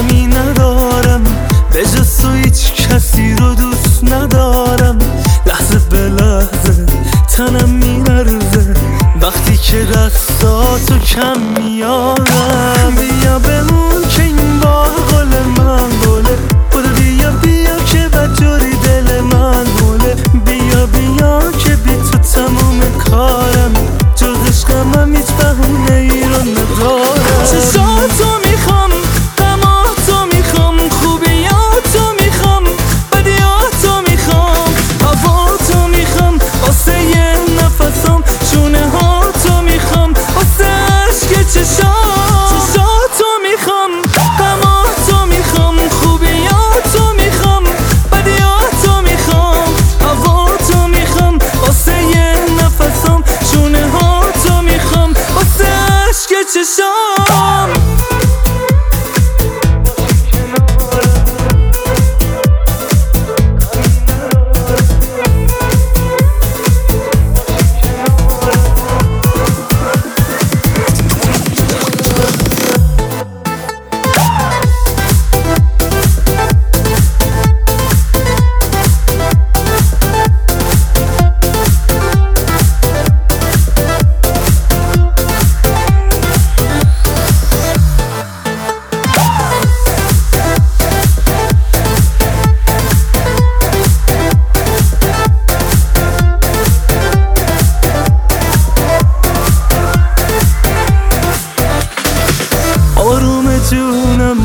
غمی ندارم. به جز تو هیچ کسی رو دوست ندارم. لحظه به لحظه تنم میلرزه وقتی که دستاتو کم میارم بیا بمون که این بار گل من گله برو بیا بیا که بدجوری دل من گله بیا بیا که بی تو تمام کارم. جز عشقم هم هیچ بهونه ای رو ندارم. آروم جونم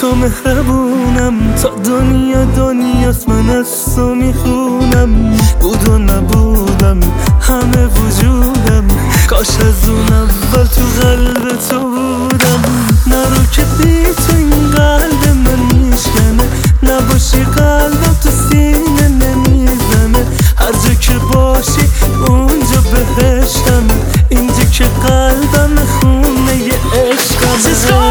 تو مهربونم تا دنیا دنیاست من از تو می‌خونم. بود و نبودم همه وجودم. کاش از اون اول تو قلب تو بودم. نرو که بی تو این قلب من میشکنه نباشی قلبم تو سینه نمی‌زنه. هر جا که باشی اونجا بهشتم. اینجا که قلبم خونه عشقم.